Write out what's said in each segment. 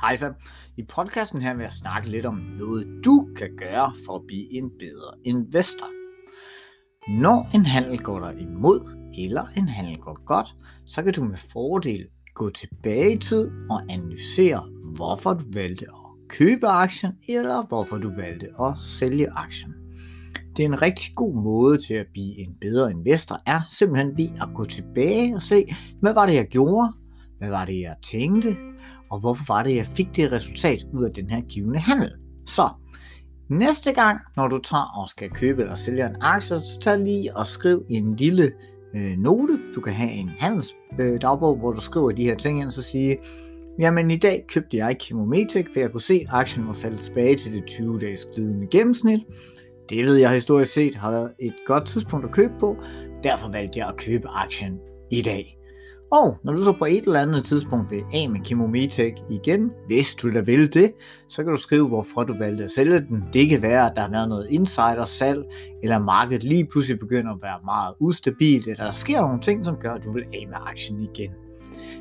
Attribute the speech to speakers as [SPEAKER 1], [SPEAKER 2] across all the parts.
[SPEAKER 1] Hej så. I podcasten her vil jeg snakke lidt om noget, du kan gøre for at blive en bedre investor. Når en handel går dig imod, eller en handel går godt, så kan du med fordel gå tilbage i tid og analysere, hvorfor du valgte at købe aktien, eller hvorfor du valgte at sælge aktien. Det er en rigtig god måde til at blive en bedre investor, er simpelthen ved at gå tilbage og se, hvad var det, jeg gjorde, hvad var det, jeg tænkte, og hvorfor var det, jeg fik det resultat ud af den her givende handel. Så næste gang, når du tager og skal købe eller sælge en aktie, så tag lige og skriv en lille øh, note. Du kan have en handelsdagbog, øh, hvor du skriver de her ting ind, og så sige, jamen i dag købte jeg Chemometec, for jeg kunne se, at aktien var faldet tilbage til det 20-dages glidende gennemsnit. Det ved jeg historisk set har været et godt tidspunkt at købe på, derfor valgte jeg at købe aktien i dag. Og når du så på et eller andet tidspunkt vil af med Chemometec igen, hvis du da vil det, så kan du skrive, hvorfor du valgte at sælge den. Det kan være, at der har været noget insider-salg, eller markedet lige pludselig begynder at være meget ustabilt, eller der sker nogle ting, som gør, at du vil af med aktien igen.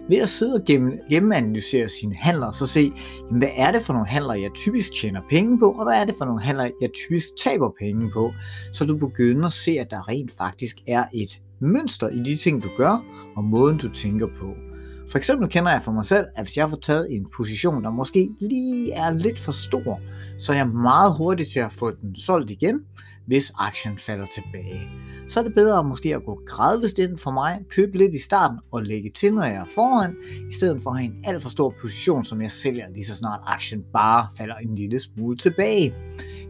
[SPEAKER 1] Ved at sidde og gennemanalysere sine handler, så se, jamen, hvad er det for nogle handler, jeg typisk tjener penge på, og hvad er det for nogle handler, jeg typisk taber penge på, så du begynder at se, at der rent faktisk er et mønster i de ting, du gør, og måden, du tænker på. For eksempel kender jeg for mig selv, at hvis jeg får taget en position, der måske lige er lidt for stor, så er jeg meget hurtig til at få den solgt igen, hvis aktien falder tilbage. Så er det bedre måske at gå gradvist ind for mig, købe lidt i starten og lægge til, når jeg er foran, i stedet for at have en alt for stor position, som jeg sælger lige så snart aktien bare falder en lille smule tilbage.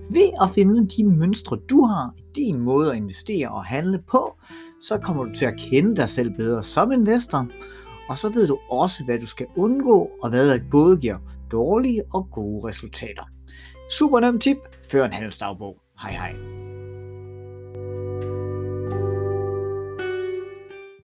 [SPEAKER 1] Ved at finde de mønstre, du har i din måde at investere og handle på, så kommer du til at kende dig selv bedre som investor, og så ved du også, hvad du skal undgå, og hvad der både giver dårlige og gode resultater. Super nemt tip, før en handelsdagbog. Hej hej.